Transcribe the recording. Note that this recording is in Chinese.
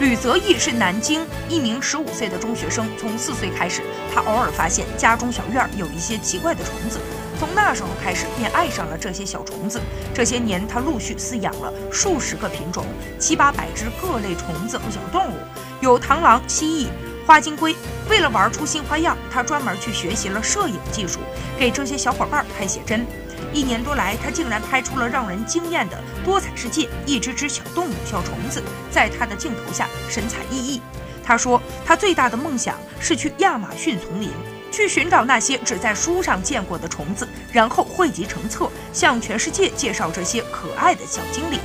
吕泽义是南京一名十五岁的中学生，从四岁开始，他偶尔发现家中小院有一些奇怪的虫子，从那时候开始便爱上了这些小虫子。这些年，他陆续饲养了数十个品种、七八百只各类虫子和小动物，有螳螂、蜥蜴、花金龟。为了玩出新花样，他专门去学习了摄影技术，给这些小伙伴拍写真。一年多来，他竟然拍出了让人惊艳的多彩世界。一只只小动物、小虫子，在他的镜头下神采奕奕。他说，他最大的梦想是去亚马逊丛林，去寻找那些只在书上见过的虫子，然后汇集成册，向全世界介绍这些可爱的小精灵。